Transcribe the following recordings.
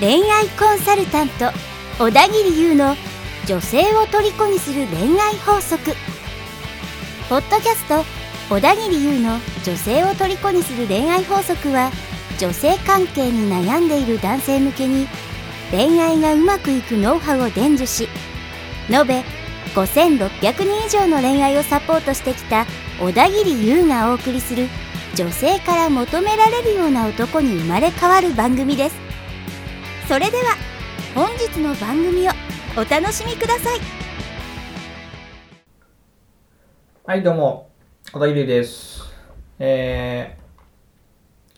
恋愛コンサルタント小田切優の女性を虜にする恋愛法則。ポッドキャスト小田切優の女性を虜にする恋愛法則は女性関係に悩んでいる男性向けに恋愛がうまくいくノウハウを伝授し延べ5600人以上の恋愛をサポートしてきた小田切優がお送りする女性から求められるような男に生まれ変わる番組ですそれでは本日の番組をお楽しみくださいはい、どうも、小田切です。え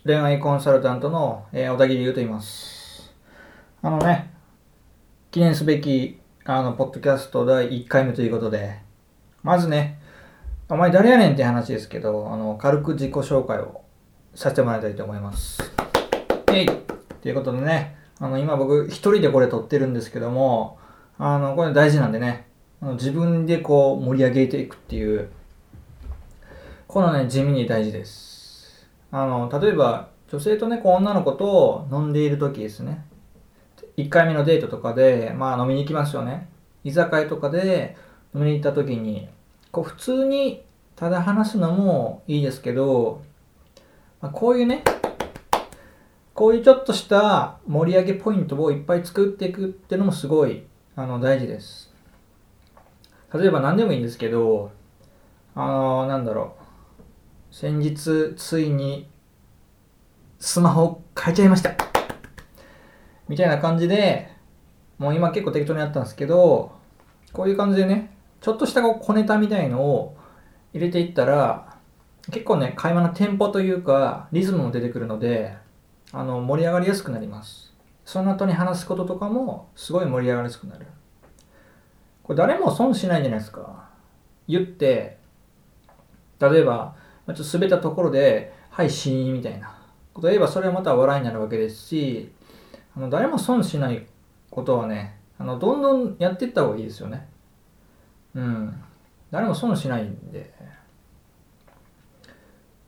ー、恋愛コンサルタントの、えー小田切優と言います。あのね、記念すべき、あの、ポッドキャスト第1回目ということで、まずね、お前誰やねんって話ですけど、あの、軽く自己紹介をさせてもらいたいと思います。えいということでね、あの、今僕一人でこれ撮ってるんですけども、あの、これ大事なんでね、自分でこう盛り上げていくっていう、このね、地味に大事です。あの、例えば、女性とね、こう女の子と飲んでいる時ですね。1回目のデートとかで、まあ飲みに行きますよね。居酒屋とかで飲みに行った時に、こう普通にただ話すのもいいですけど、まあ、こういうね、こういうちょっとした盛り上げポイントをいっぱい作っていくっていうのもすごいあの大事です。例えば何でもいいんですけど、あのなんだろう。先日ついにスマホ変えちゃいました。みたいな感じで、もう今結構適当にやったんですけど、こういう感じでね、ちょっとした小ネタみたいのを入れていったら、結構ね、会話のテンポというか、リズムも出てくるので、あの、盛り上がりやすくなります。その後に話すこととかも、すごい盛り上がりやすくなる。これ誰も損しないじゃないですか。言って、例えば、ちょっと滑ったところで、はい、シーンみたいなこと言えば、それはまた笑いになるわけですし、あの誰も損しないことはね、あのどんどんやっていった方がいいですよね。うん。誰も損しないんで。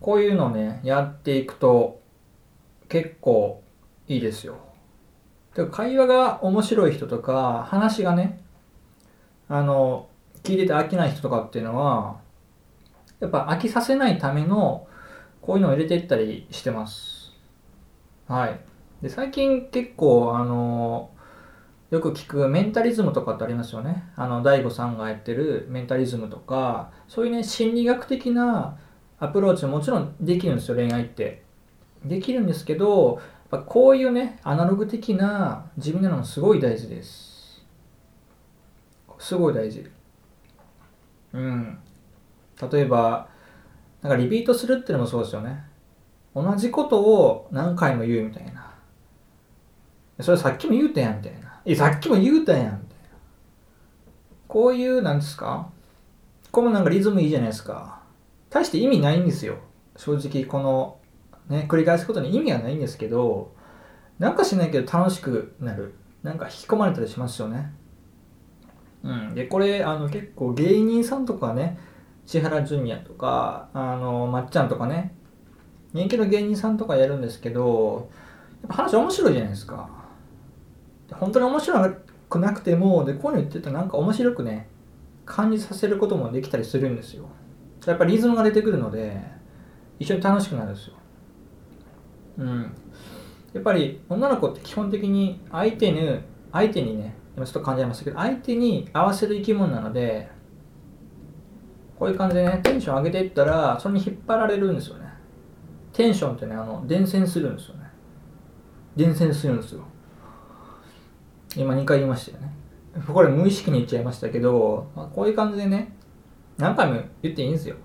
こういうのね、やっていくと結構いいですよ。てか会話が面白い人とか、話がね、あの、聞いてて飽きない人とかっていうのは、やっぱ飽きさせないためのこういうのを入れていったりしてます。はい。で、最近結構、あの、よく聞くメンタリズムとかってありますよね。あの、大悟さんがやってるメンタリズムとか、そういうね、心理学的なアプローチももちろんできるんですよ、恋愛って。できるんですけど、やっぱこういうね、アナログ的な自分なのもすごい大事です。すごい大事。うん。例えば、なんかリピートするっていうのもそうですよね。同じことを何回も言うみたいな。それさっきも言うたやんみたいな。え、さっきも言うたやんみた。こういう、なんですか？これもなんかリズムいいじゃないですか。大して意味ないんですよ。正直この、ね、繰り返すことに意味はないんですけど、なんかしないけど楽しくなる。なんか引き込まれたりしますよね。うん。で、これ、あの結構芸人さんとかね、千原ジュニアとか、あの、まっちゃんとかね、人気の芸人さんとかやるんですけど、やっぱ話面白いじゃないですか。本当に面白くなくても、で、こういうの言ってたらなんか面白くね、感じさせることもできたりするんですよ。やっぱりリズムが出てくるので、一緒に楽しくなるんですよ。うん。やっぱり女の子って基本的に相手に、相手にね、今ちょっと感じましたけど、相手に合わせる生き物なので、こういう感じでね、テンション上げていったら、それに引っ張られるんですよね。テンションってね、あの、伝染するんですよね。伝染するんですよ。今2回言いましたよね。これ無意識に言っちゃいましたけど、まあ、こういう感じでね、何回も言っていいんですよ。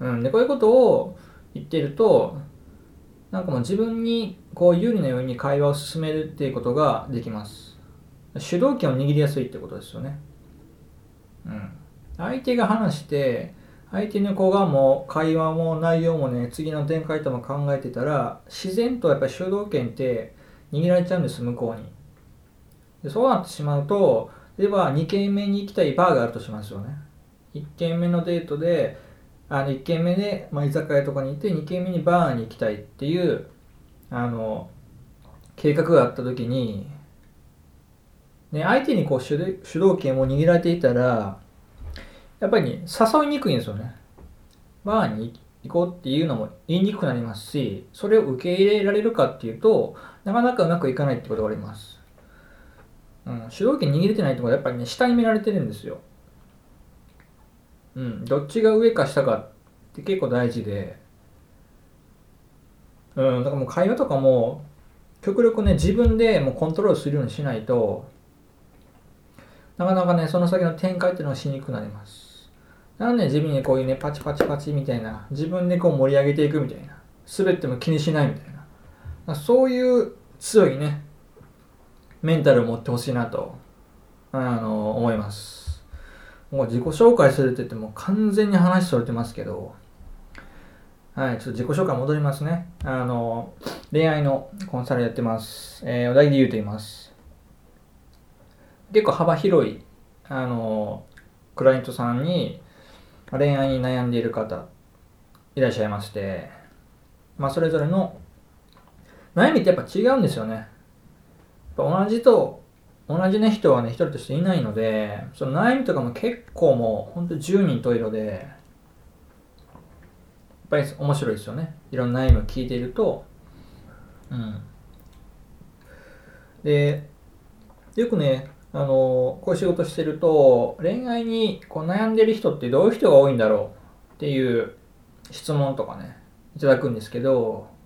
うん。で、こういうことを言ってると、なんかもう自分にこう有利なように会話を進めるっていうことができます。主導権を握りやすいってことですよね。うん。相手が話して、相手の子がもう会話も内容もね、次の展開とも考えてたら、自然とやっぱり主導権って握られちゃうんです、向こうに。でそうなってしまうと、例えば2軒目に行きたいバーがあるとしますよね。1軒目のデートで、あの1軒目で、まあ、居酒屋とかに行って2軒目にバーに行きたいっていうあの計画があった時に、ね、相手にこう主導主導権を握られていたらやっぱり、ね、誘いにくいんですよねバーに行こうっていうのも言いにくくなりますしそれを受け入れられるかっていうとなかなかうまくいかないってことがありますうん、主導権握れてないってことはやっぱりね、下に見られてるんですよ。うん、どっちが上か下かって結構大事で、うん、だからもう会話とかも、極力ね、自分でもうコントロールするようにしないと、なかなかね、その先の展開っていうのがしにくくなります。なので、自分にこういうね、パチパチパチみたいな、自分でこう盛り上げていくみたいな、滑っても気にしないみたいな、そういう強いね、メンタルを持ってほしいなと、あの、思います。もう自己紹介するって言っても完全に話それてますけど、はい、ちょっと自己紹介戻りますね。あの、恋愛のコンサルやってます。えー、小田切優と言います。結構幅広い、あの、クライアントさんに恋愛に悩んでいる方いらっしゃいまして、まあ、それぞれの悩みってやっぱ違うんですよね。同じと、同じね、人はね、一人としていないので、その悩みとかも結構もう、ほんと10人十色で、やっぱり面白いですよね。いろんな悩みを聞いていると、うん。で、よくね、あの、こういう仕事してると、恋愛にこう悩んでる人ってどういう人が多いんだろうっていう質問とかね、いただくんですけど、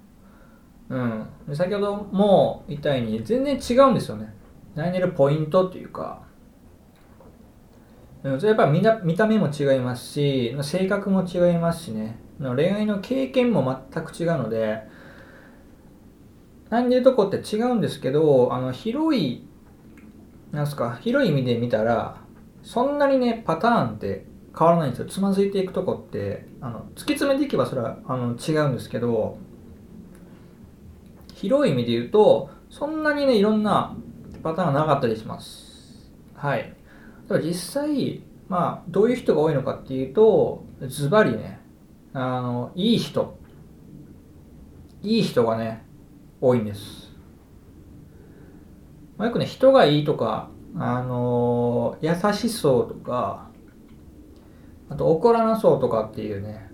うん、先ほども言ったように全然違うんですよね。悩んでるポイントっていうか、うん、それやっぱ見見た目も違いますし性格も違いますしね。恋愛の経験も全く違うので悩んでるとこって違うんですけどあの広いなんすか広い意味で見たらそんなにねパターンって変わらないんですよ。つまずいていくとこってあの突き詰めていけばそれはあの違うんですけど広い意味で言うと、そんなにね、いろんなパターンがなかったりします。はい。だから実際、まあ、どういう人が多いのかっていうと、ズバリね、あの、いい人。いい人がね、多いんです。まあ、よくね、人がいいとか、あの優しそうとか、あと怒らなそうとかっていうね、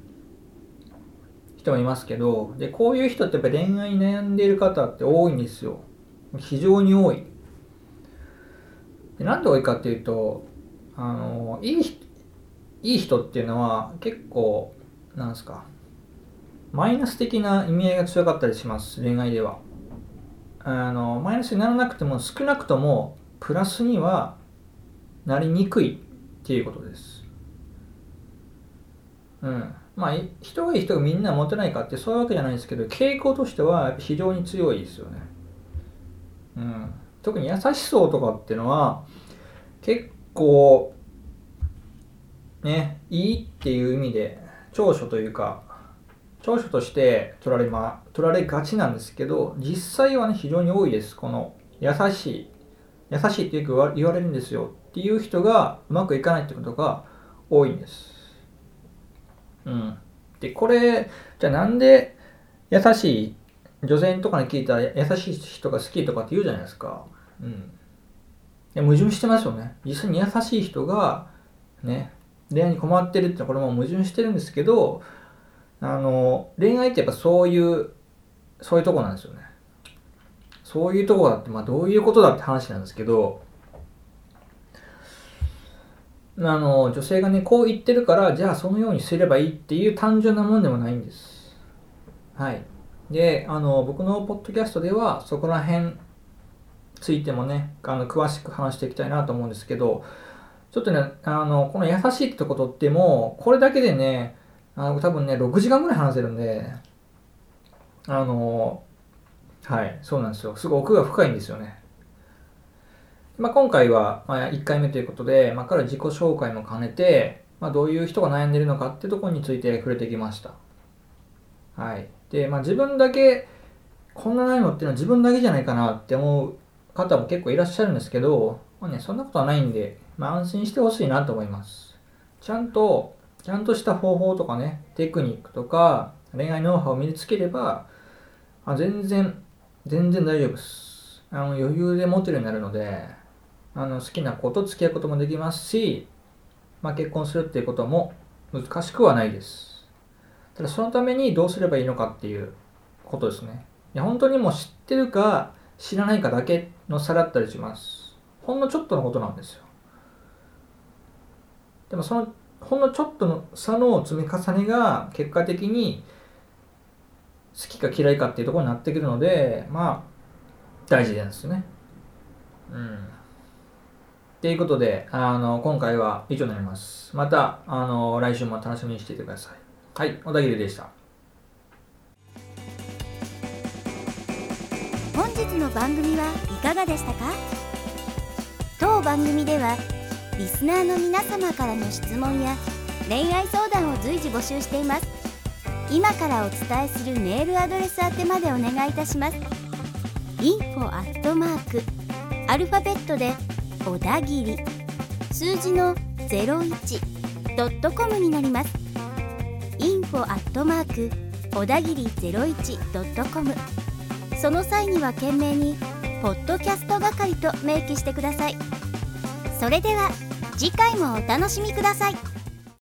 人もいますけど、で、こういう人ってやっぱ恋愛に悩んでいる方って多いんですよ。非常に多い。でなんで多いかっていうと、あの、いい、いい人っていうのは結構、なんですか、マイナス的な意味合いが強かったりします、恋愛では。あの、マイナスにならなくても少なくともプラスにはなりにくいっていうことです。うん。まあ、人がいい人がみんな持てないかってそういうわけじゃないんですけど、傾向としては非常に強いですよね。うん。特に優しそうとかっていうのは、結構、ね、いいっていう意味で、長所というか、長所として取られま、取られがちなんですけど、実際はね、非常に多いです。この、優しい、優しいってよく言われるんですよっていう人がうまくいかないってことが多いんです。うん。で、これ、じゃあなんで優しい、女性とかに聞いたら優しい人が好きとかって言うじゃないですか。うん。いや矛盾してますよね。実際に優しい人が、ね、恋愛に困ってるってこれも矛盾してるんですけど、あの、恋愛ってやっぱそういう、そういうとこなんですよね。そういうとこだって、まあどういうことだって話なんですけど、あの女性がねこう言ってるからじゃあそのようにすればいいっていう単純なもんでもないんです。はい。であの僕のポッドキャストではそこら辺ついてもねあの詳しく話していきたいなと思うんですけどちょっとねあのこの優しいってことってもこれだけでねあの多分ね6時間ぐらい話せるんであのはいそうなんですよ。すごい奥が深いんですよね。まあ、今回は、まあ1回目ということで、まあ、彼は自己紹介も兼ねて、まあ、どういう人が悩んでるのかっていうところについて触れてきました。はい。で、まあ、自分だけ、こんな悩むっていうのは自分だけじゃないかなって思う方も結構いらっしゃるんですけど、まあね、そんなことはないんで、まあ、安心してほしいなと思います。ちゃんと、ちゃんとした方法とかねテクニックとか恋愛ノウハウを身につければあ全然全然大丈夫ですあの余裕で持てるようになるのであの好きな子と付き合うこともできますし、まあ、結婚するっていうことも難しくはないです。ただそのためにどうすればいいのかっていうことですね。いや本当にもう知ってるか知らないかだけの差だったりします。ほんのちょっとのことなんですよ。でもそのほんのちょっとの差の積み重ねが結果的に好きか嫌いかっていうところになってくるのでまあ大事なんですね。うん。っていうことであの今回は以上になります。またあの来週も楽しみにしていてください。はい小田切でした。本日の番組はいかがでしたか？当番組ではリスナーの皆様からの質問や恋愛相談を随時募集しています。今からお伝えするメールアドレス宛てまでお願いいたします。info アットマークアルファベットで小田切。数字の01ドットコムになります。info アットマーク小田切01ドットコム。その際には懸命にポッドキャスト係と明記してください。それでは次回もお楽しみください。